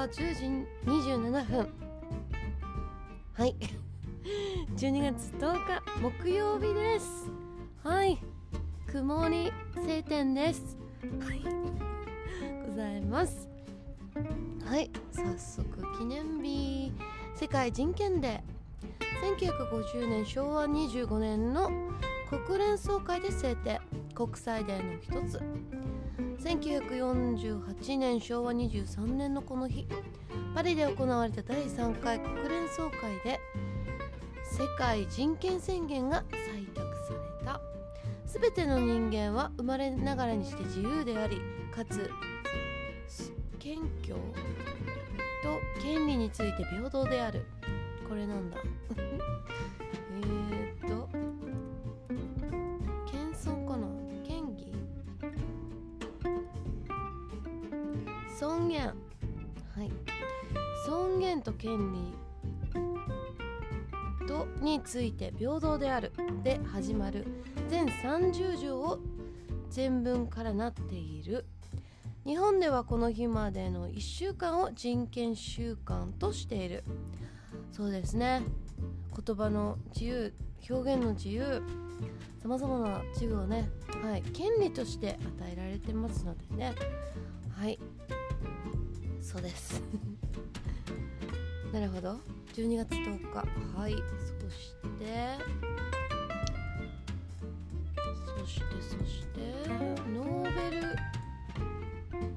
は10時27分。はい。12月10日木曜日です。はい。曇り晴天です。はい。ございます。はい。早速記念日。世界人権デー。1950年昭和25年の国連総会で制定。国際デーの一つ。1948年昭和23年のこの日パリで行われた第3回国連総会で世界人権宣言が採択された。全ての人間は生まれながらにして自由でありかつ謙虚と権利について平等である。これなんだ？権利とについて平等であるで始まる。全30条を全文からなっている。日本ではこの日までの1週間を人権週間としている。そうですね。言葉の自由表現の自由。さまざまな自由をね、はい、権利として与えられてますのでね。はい。そうです。なるほど。12月10日はい。そして。そしてそして。ノーベル。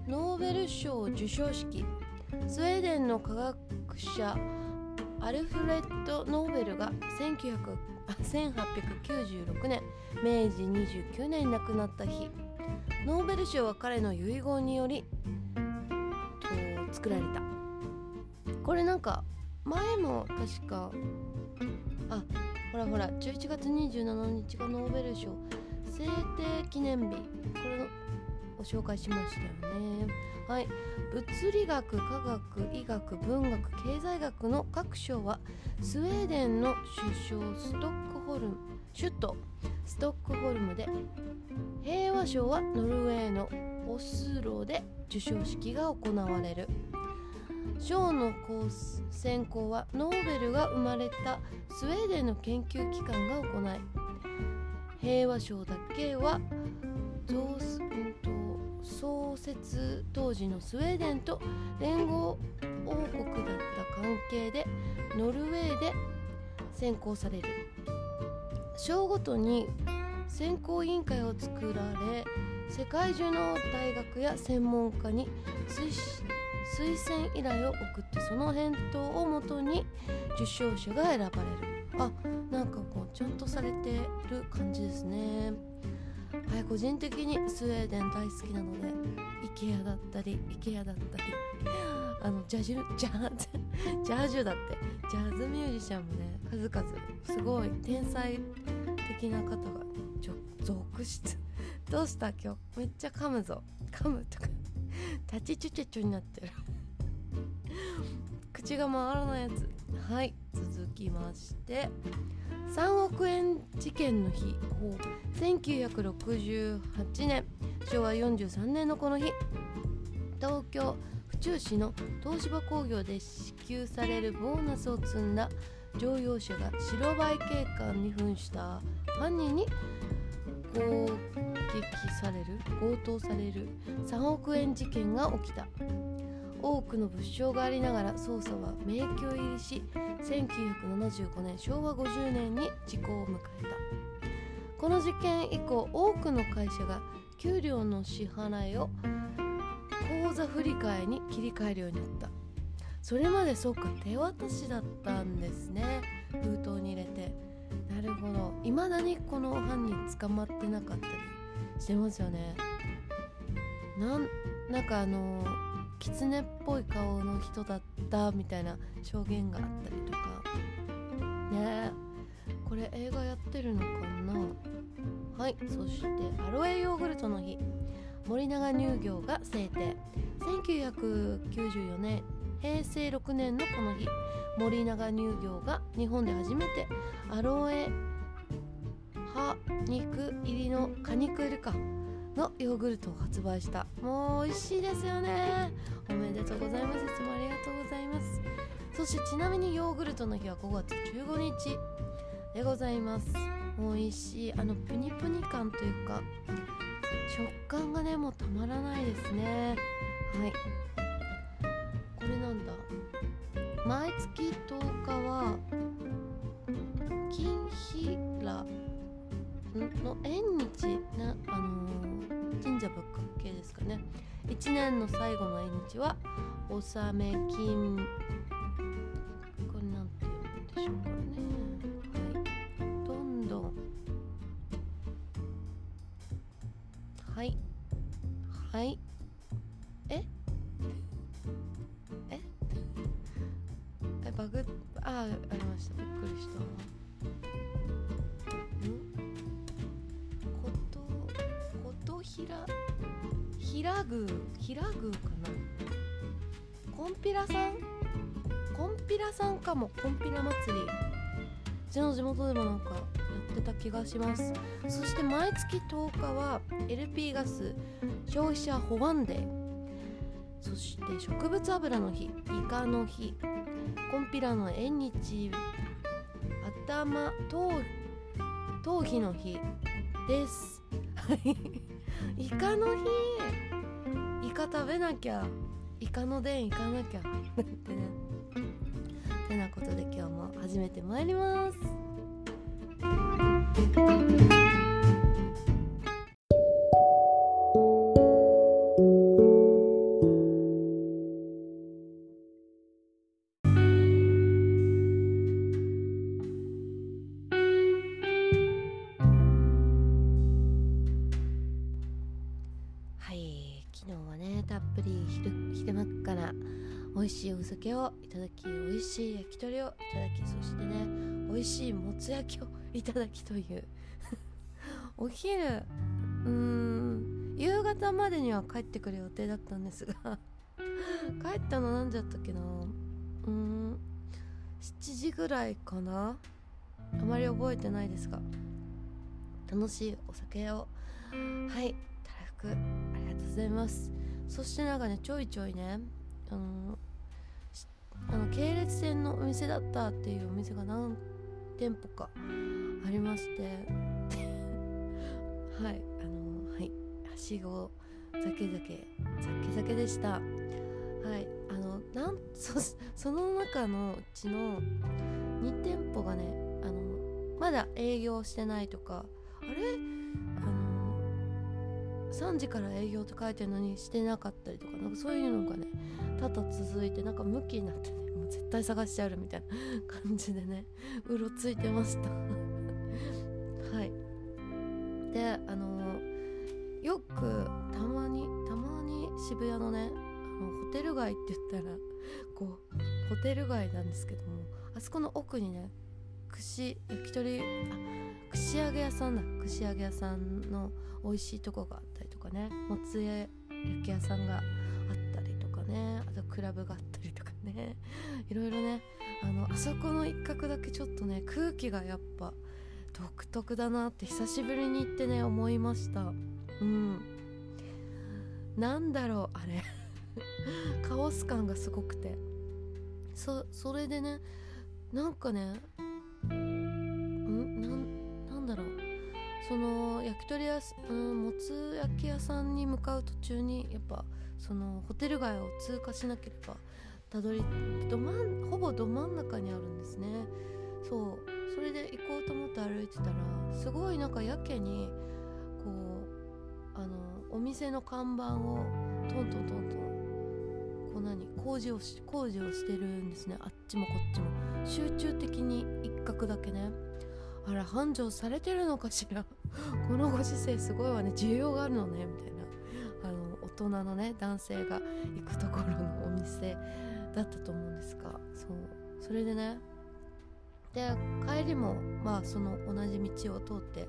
ノーベル賞授賞式。スウェーデンの科学者。アルフレッド・ノーベルが1896年。明治29年亡くなった日。ノーベル賞は彼の遺言によりと作られた。これなんか前も確かあほらほら11月27日がノーベル賞制定記念日。これのを紹介しましたよね。はい。物理学科学医学文学経済学の各賞はスウェーデンの首相ストックホルム首都ストックホルムで平和賞はノルウェーのオスロで授賞式が行われる。賞の選考はノーベルが生まれたスウェーデンの研究機関が行い平和賞だけは増創設当時のスウェーデンと連合王国だった関係でノルウェーで選考される。賞ごとに選考委員会を作られ世界中の大学や専門家に推推薦依頼を送ってその返答をもとに受賞者が選ばれる。あなんかこうちゃんとされてる感じですね。はい個人的にスウェーデン大好きなので IKEA だったり IKEA だったりあのジャジュジャズ ジャージュだってジャズミュージシャンもね数々すごい天才的な方が続出どうした今日？めっちゃ噛むぞ。噛むとか。立ちチュチュチュになってる。口が回らないやつ。はい。続きまして。3億円事件の日。1968年。昭和43年のこの日。東京府中市の東芝工業で支給されるボーナスを積んだ。乗用車が白バイ警官に扮した犯人に攻撃される強盗される3億円事件が起きた。多くの物証がありながら捜査は迷宮入りし1975年昭和50年に時効を迎えた。この事件以降多くの会社が給料の支払いを口座振替に切り替えるようになった。それまでそうか手渡しだったんですね。封筒に入れて。なるほど。いまだにこの犯人捕まってなかったりしてますよね。なんなんかあの狐っぽい顔の人だったみたいな証言があったりとか。ね。これ映画やってるのかな。はいそしてアロエヨーグルトの日。森永乳業が制定。1994年平成6年のこの日。森永乳業が日本で初めてアロエ葉肉入りの果肉入りかのヨーグルトを発売した。もう美味しいですよね。おめでとうございます。いつもありがとうございます。そしてちなみにヨーグルトの日は5月15日でございます。美味しいあのプニプニ感というか食感がねもうたまらないですね。はい。これなんだ。毎月10の縁日なあのー、神社仏閣系ですかね。1年の最後の縁日は納め金コンピラさん？コンピラさんかも。コンピラ祭り。うちの地元でもなんかやってた気がします。そして毎月10日は LP ガス消費者保安デー。そして植物油の日。イカの日。コンピラの縁日。頭頭頭皮の日。です。はい。イカの日。イカ食べなきゃ。カの伝行かなきゃ。ってね。てなことで今日も始めてまいります。美味しいお酒をいただき美味しい焼き鳥をいただきそしてね美味しいもつ焼きをいただきという。お昼うーん夕方までには帰ってくる予定だったんですが 帰ったの何時だったっけな？うーん7時ぐらいかな？あまり覚えてないですが楽しいお酒をはいたらふくありがとうございます。そしてなんかねちょいちょいねあのあの系列店のお店だったっていうお店が何店舗かありまして。はいあのはい。はしご酒酒酒酒でした。はいあのなんそ その中のうちの2店舗がねあのまだ営業してないとか。あれ？あ3時から営業って書いてるのにしてなかったりとかなんかそういうのがね多々続いてなんかムキになってねもう絶対探してあるみたいな感じでねうろついてました。はい。であのよくたまにたまに渋谷のねあのホテル街って言ったらこうホテル街なんですけどもあそこの奥にね串焼き鳥あ串揚げ屋さんだ。串揚げ屋さんの美味しいとこがあったりとかねもつ焼き屋さんがあったりとかねあとクラブがあったりとかね いろいろねあのあそこの一角だけちょっとね空気がやっぱ独特だなって久しぶりに行ってね思いました。うん。なんだろうあれ。カオス感がすごくて。そそれでねなんかねその焼き鳥屋、うん、もつ焼き屋さんに向かう途中にやっぱそのホテル街を通過しなければたどりど真んほぼど真ん中にあるんですね。そう。それで行こうと思って歩いてたらすごいなんかやけにこうあのお店の看板をトントントントンこう何工事をし工事をしてるんですね。あっちもこっちも。集中的に一角だけね。あら繁盛されてるのかしら。このご時世すごいわね。需要があるのねみたいな。あの大人のね男性が行くところのお店だったと思うんですが。そう。それでねで帰りもまあその同じ道を通って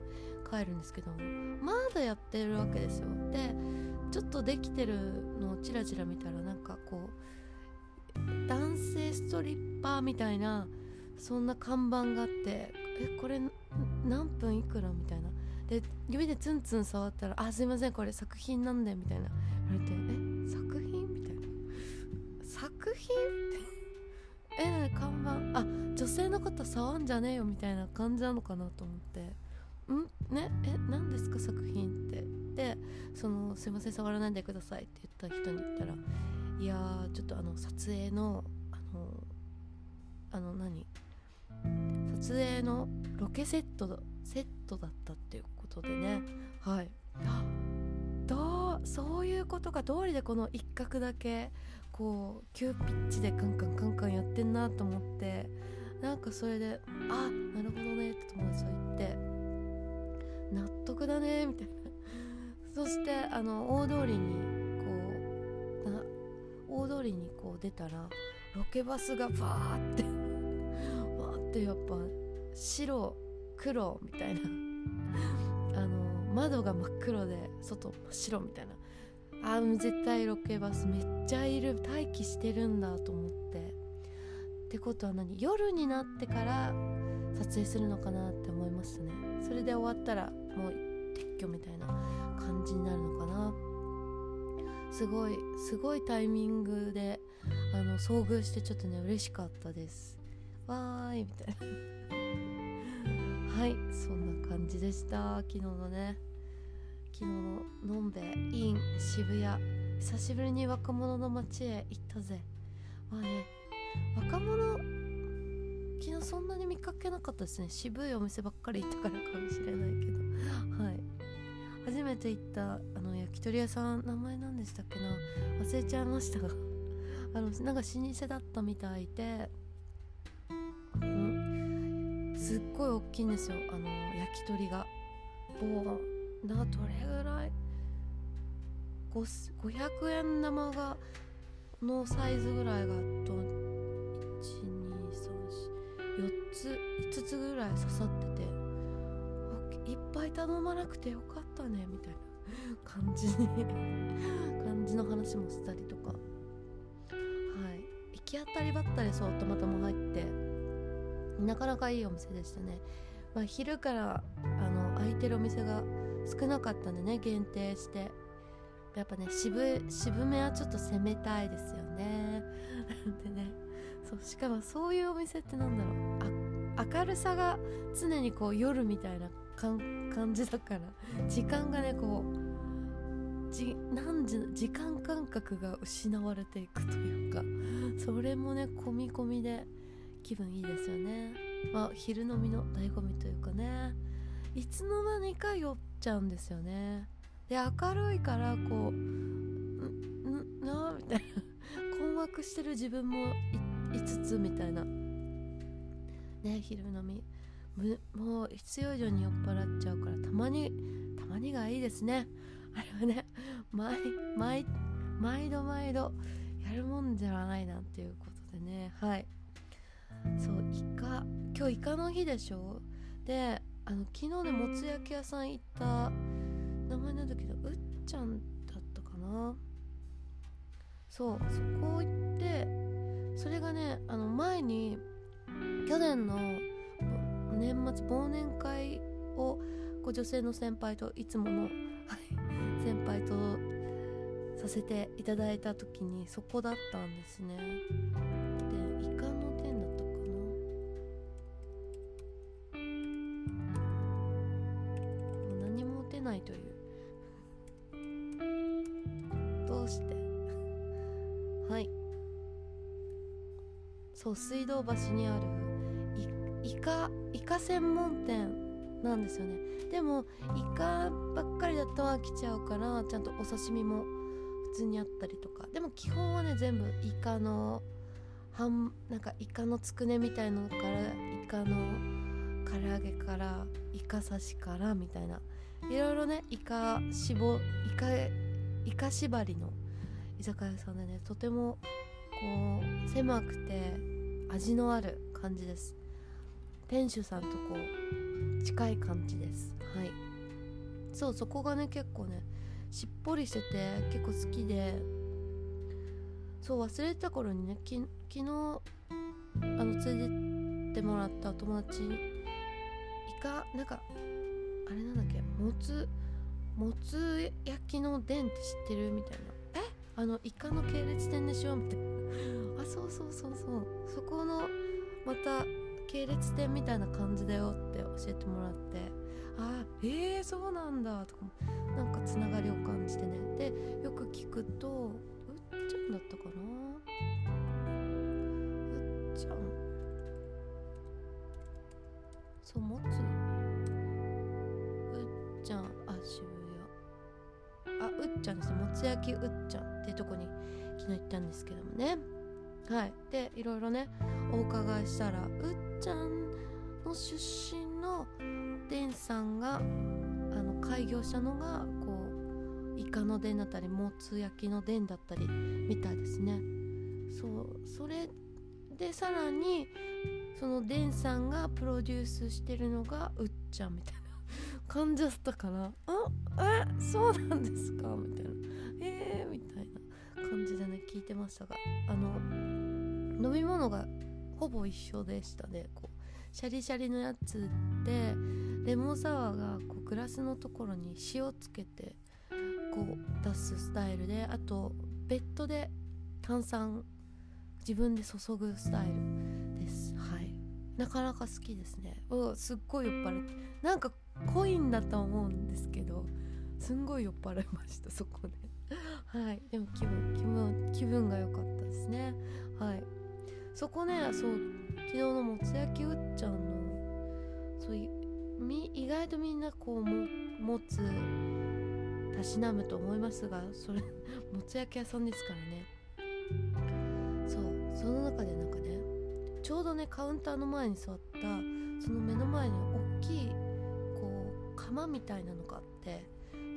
帰るんですけどもまだやってるわけですよ。でちょっとできてるのをチラチラ見たらなんかこう男性ストリッパーみたいなそんな看板があってえこれ何分いくらみたいな。で指でツンツン触ったら「あすいませんこれ作品なんで」みたいな。言われて「え作品?」みたいな「作品?」って。え看板あ女性の方触んじゃねえよみたいな感じなのかなと思って「んねえ何ですか作品?」ってでその「すいません触らないでください」って言った人に言ったら「いやちょっとあの撮影のあのあの何？撮影のロケセットセットだったっていうことでね。はい。どうそういうことが通りでこの一角だけこう急ピッチでカンカンカンカンやってんなと思ってなんかそれで「あなるほどね」って友達と言って「納得だね」みたいな。そしてあの大通りにこう大通りにこう出たらロケバスがバーってバーってやっぱ白黒みたいな。窓が真っ黒で外真っ白みたいな。あー絶対ロケバスめっちゃいる待機してるんだと思って。ってことは何？夜になってから撮影するのかなって思いましたね。それで終わったらもう撤去みたいな感じになるのかな。すごいすごいタイミングであの遭遇してちょっとね嬉しかったです。わーいみたいな。はいそんな感じでした。昨日のね昨日ののんべイン渋谷。久しぶりに若者の街へ行ったぜ。まあね若者昨日そんなに見かけなかったですね。渋いお店ばっかり行ったからかもしれないけど。はい。初めて行ったあの焼き鳥屋さん名前何でしたっけな。忘れちゃいましたが。あのなんか老舗だったみたいで、うん、すっごい大きいんですよ。あの焼き鳥が。もうなどれぐらい？500円玉がのサイズぐらいがと1234つ5つぐらい刺さってて。いっぱい頼まなくてよかったねみたいな感じに感じの話もしたりとか。はい。行き当たりばったりそうたまたま入って。なかなかいいお店でしたね、まあ、昼からあの空いてるお店が少なかったんでね限定して。やっぱね渋渋めはちょっと攻めたいですよね。でねそうしかもそういうお店ってなんだろう。明るさが常にこう夜みたいな感じだから時間がねこうじ何時時間感覚が失われていくというかそれもね込み込みで気分いいですよね。まあ昼飲みの醍醐味というかね。いつの間にか酔っちゃうんですよね。で明るいからこう「んんな」みたいな。困惑してる自分もいつつみたいな。ね昼飲み。もう必要以上に酔っ払っちゃうからたまにたまにがいいですね。あれはね毎毎毎度毎度やるもんじゃないなっていうことでね。はい。そうイカ今日イカの日でしょ？であの昨日ねもつ焼き屋さん行った名前なんだけどうっちゃんだったかな？そうそこ行ってそれがねあの前に去年の年末忘年会をこう女性の先輩といつもの 先輩とさせていただいた時にそこだったんですね。水道橋にあるイカイカ専門店なんですよね。でもイカばっかりだと飽きちゃうからちゃんとお刺身も普通にあったりとか。でも基本はね全部イカの半なんかイカのつくねみたいのからイカの唐揚げからイカ刺しからみたいな。いろいろねイカしぼイカイカ縛りの居酒屋さんでねとてもこう狭くて味のある感じです。店主さんとこう近い感じです。はい。そうそこがね結構ねしっぽりしてて結構好きで。そう忘れた頃にねき昨日あの連れてってもらった友達イカなんかあれなんだっけもつもつ焼きの伝って知ってる？みたいな。え？あのイカの系列店でしょ？みたいな。そうそうそうそう。そこのまた系列店みたいな感じだよって教えてもらって。あえー、そうなんだとか。なんかつながりを感じてね。でよく聞くとうっちゃんだったかな。うっちゃん。そう持つ。うっちゃん。あ渋谷。あうっちゃんですね。もつ焼きうっちゃんっていうとこに昨日行ったんですけどもね。はい。でいろいろねお伺いしたらうっちゃんの出身のデンさんがあの開業したのがこうイカの伝だったりもつ焼きの伝だったりみたいですね。そうそれでさらにそのデンさんがプロデュースしてるのがうっちゃんみたいな感じだったかなあえそうなんですか？みたいな。えー、みたいな感じでね聞いてましたがあの飲み物がほぼ一緒でしたね。こうシャリシャリのやつでレモンサワーがこうグラスのところに塩つけてこう出すスタイルであとベッドで炭酸自分で注ぐスタイルです。はい。なかなか好きですね。うすっごい酔っ払ってなんかコインだと思うんですけどすんごい酔っ払いましたそこで。はい。でも気分気分気分が良かったですね。はい。そこねそう昨日のもつ焼きうっちゃんのそうみ意外とみんなこうも持つたしなむと思いますがそれ もつ焼き屋さんですからね。そうその中でなんかねちょうどねカウンターの前に座ったその目の前に大きいこう釜みたいなのがあって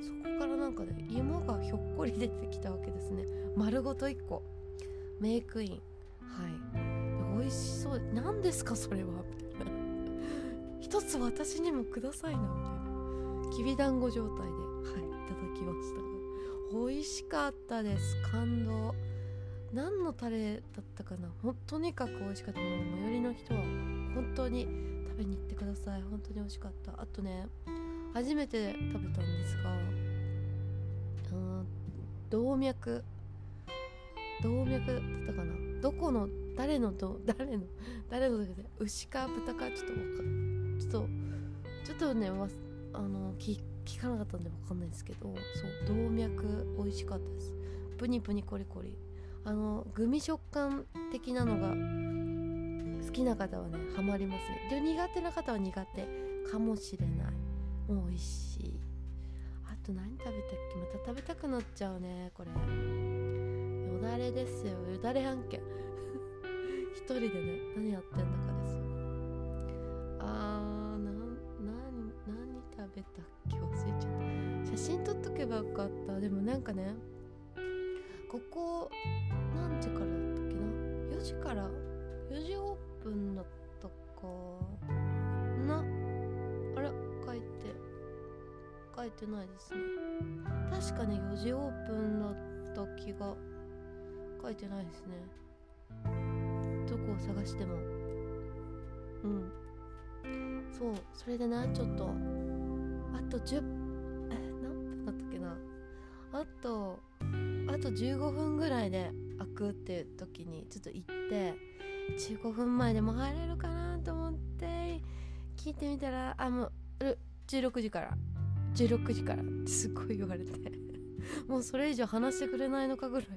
そこからなんかね芋がひょっこり出てきたわけですね。丸ごと1個。メイクイン。はい。美味しそう。何ですかそれは。みたいな一つ私にもくださいな。みたいなきびだんご状態で。はいいただきました。が美味しかったです。感動。何のタレだったかな。ほとにかく美味しかった。もう最寄りの人は本当に食べに行ってください。本当に美味しかった。あとね初めて食べたんですがうん動脈。動脈だったかな。どこの誰のど誰の誰の牛か豚かちょっとわかちょっとちょっとねあの聞聞かなかったんでわかんないですけどそう動脈美味しかったです。プニプニコリコリ。あのグミ食感的なのが好きな方はねハマりますね。で苦手な方は苦手。かもしれない。もう美味しい。あと何食べたっけ？また食べたくなっちゃうねこれ。よだれですよ。よだれ案件 一人でね何やってんだかですよ。あーな何何食べたっけ？忘れちゃった。写真撮っとけばよかった。でもなんかねここ何時からだったっけな？4時から？4時オープンだったかな？あれ？書いて書いてないですね。確かね4時オープンだった気が書いてないですね。どこを探しても。うん。そうそれでなちょっとあと10何分だったっけな。あとあと15分ぐらいで開くっていう時にちょっと行って15分前でも入れるかなと思って聞いてみたらあもう16時から。16時からってすっごい言われて。もうそれ以上話してくれないのかぐらい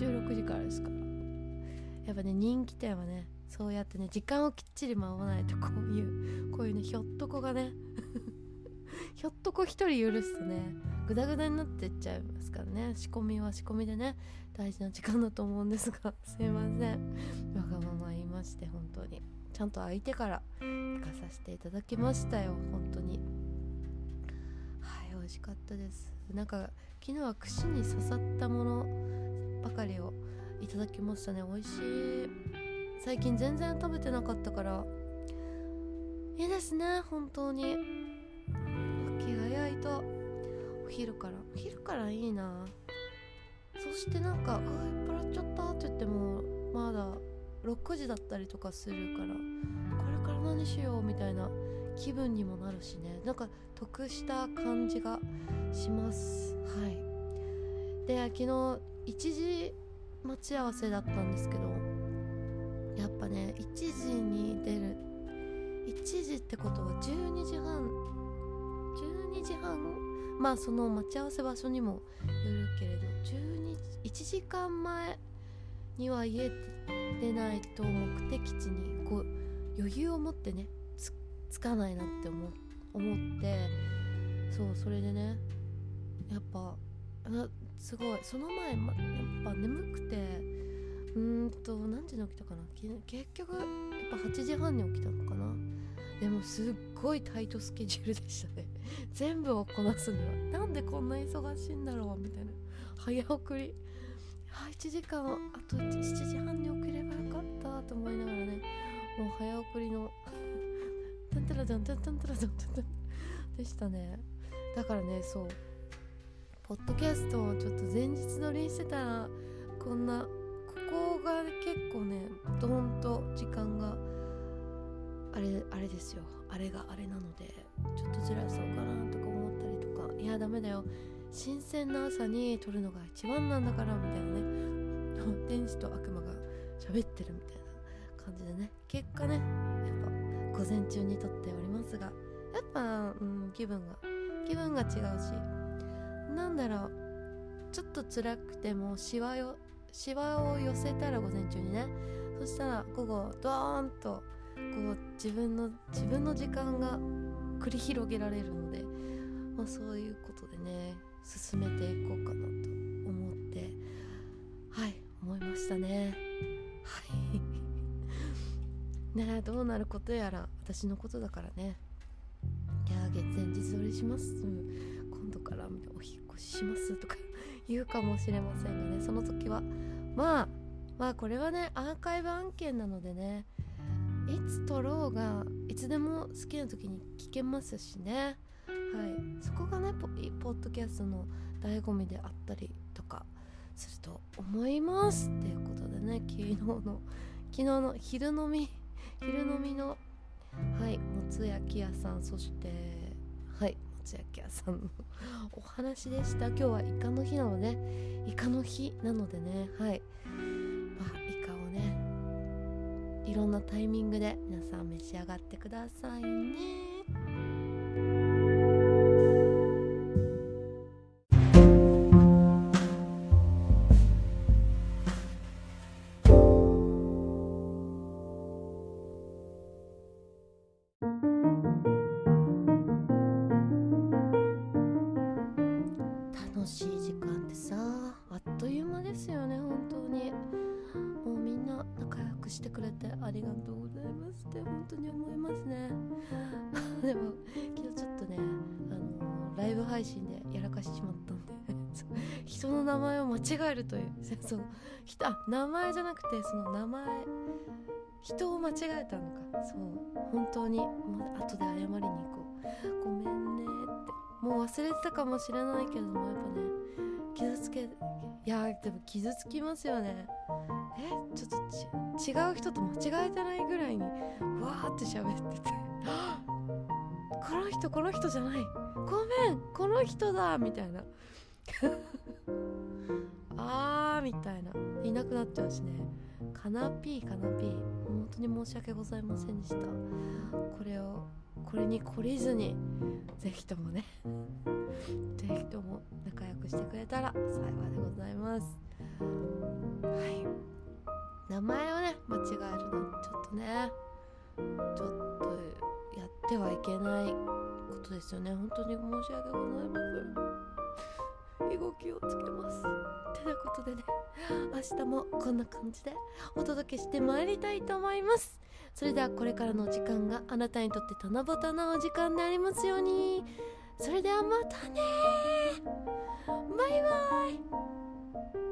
16時からですか。らやっぱね人気店はねそうやってね時間をきっちり守らないとこういうこういうねひょっとこがね ひょっとこ一人許すとねグダグダになってっちゃいますからね。仕込みは仕込みでね大事な時間だと思うんですが すいません。わがまま言いまして本当に。ちゃんと相手から行かさせていただきましたよ本当に。はい美味しかったです。なんか昨日は串に刺さったものばかりをいただきましたね。美味しい。最近全然食べてなかったから。いいですね。本当に。気が早いとお昼から。お昼からいいな。そしてなんか「あ酔っ払っちゃった」って言ってもまだ6時だったりとかするから。これから何しようみたいな。気分にもなるしね。なんか得した感じがします。はい。で昨一時待ち合わせだったんですけどやっぱね1時に出る1時ってことは12時半12時半まあその待ち合わせ場所にもよるけれど12 1時間前には家出ないと目的地にこう余裕を持ってねつかないなって思思ってそうそれでねやっぱすごい。その前、ま、やっぱ眠くてうーんと何時に起きたかな。結局やっぱ8時半に起きたのかな。でもすっごいタイトスケジュールでしたね。全部をこなすには。なんでこんな忙しいんだろうみたいな。早送り。1時間あと7時半に起きればよかったと思いながらね。もう早送りの タンタラタンタンタンタラタンタン。でしたね。だからねそう。ポッドキャストをちょっと前日撮りしてたらこんなここが結構ねドーンと時間があれあれですよ。あれがあれなのでちょっとずらそうかなとか思ったりとか。いやダメだよ。新鮮な朝に撮るのが一番なんだからみたいなね。天使と悪魔が喋ってるみたいな感じでね。結果ねやっぱ午前中に撮っておりますがやっぱ、うん、気分が気分が違うしなんだろう。ちょっと辛くてもシワよシワを寄せたら午前中にね。そしたら午後ドーンとこう自分の自分の時間が繰り広げられるので、まあ、そういうことでね進めていこうかなと思ってはい思いましたね。はい。ねどうなることやら私のことだからね。いや月前日撮りします。今度からお引っ越しますとか 言うかもしれませんがねその時は。まあまあこれはねアーカイブ案件なのでねいつ撮ろうがいつでも好きな時に聞けますしね。はい。そこがねポポッドキャストの醍醐味であったりとかすると思いますっていうことでね昨日の昨日の昼飲み昼飲みのはいもつ焼き屋さんそしてはいもつ焼き屋さんのお話でした。今日はイカの日なのでイカの日なのでね。はい。まあイカをねいろんなタイミングで皆さん召し上がってくださいね。してくれてありがとうございますって本当に思いますね。でも今日ちょっとねあのライブ配信でやらかしてしまったんで 人の名前を間違えるという そのあ名前じゃなくてその名前人を間違えたのか。そう本当に、まあ、後で謝りに行こう。ごめんねって。もう忘れてたかもしれないけどもやっぱね傷つけいやでも傷つきますよね。え？ちょっと違う人と間違えてないぐらいにわーって喋ってて。この人この人じゃない。ごめんこの人だみたいな。あーみたいな。いなくなっちゃうしね。カナピーカナピー。本当に申し訳ございませんでした。これをこれに懲りずにぜひともね。ぜひとも仲良くしてくれたら幸いでございます。はい。名前をね間違えるのちょっとねちょっとやってはいけないことですよね。本当に申し訳ございません。動きをつけます。てなことでね明日もこんな感じでお届けしてまいりたいと思います。それではこれからの時間があなたにとって七夕なお時間でありますように。それではまたねバイバイ。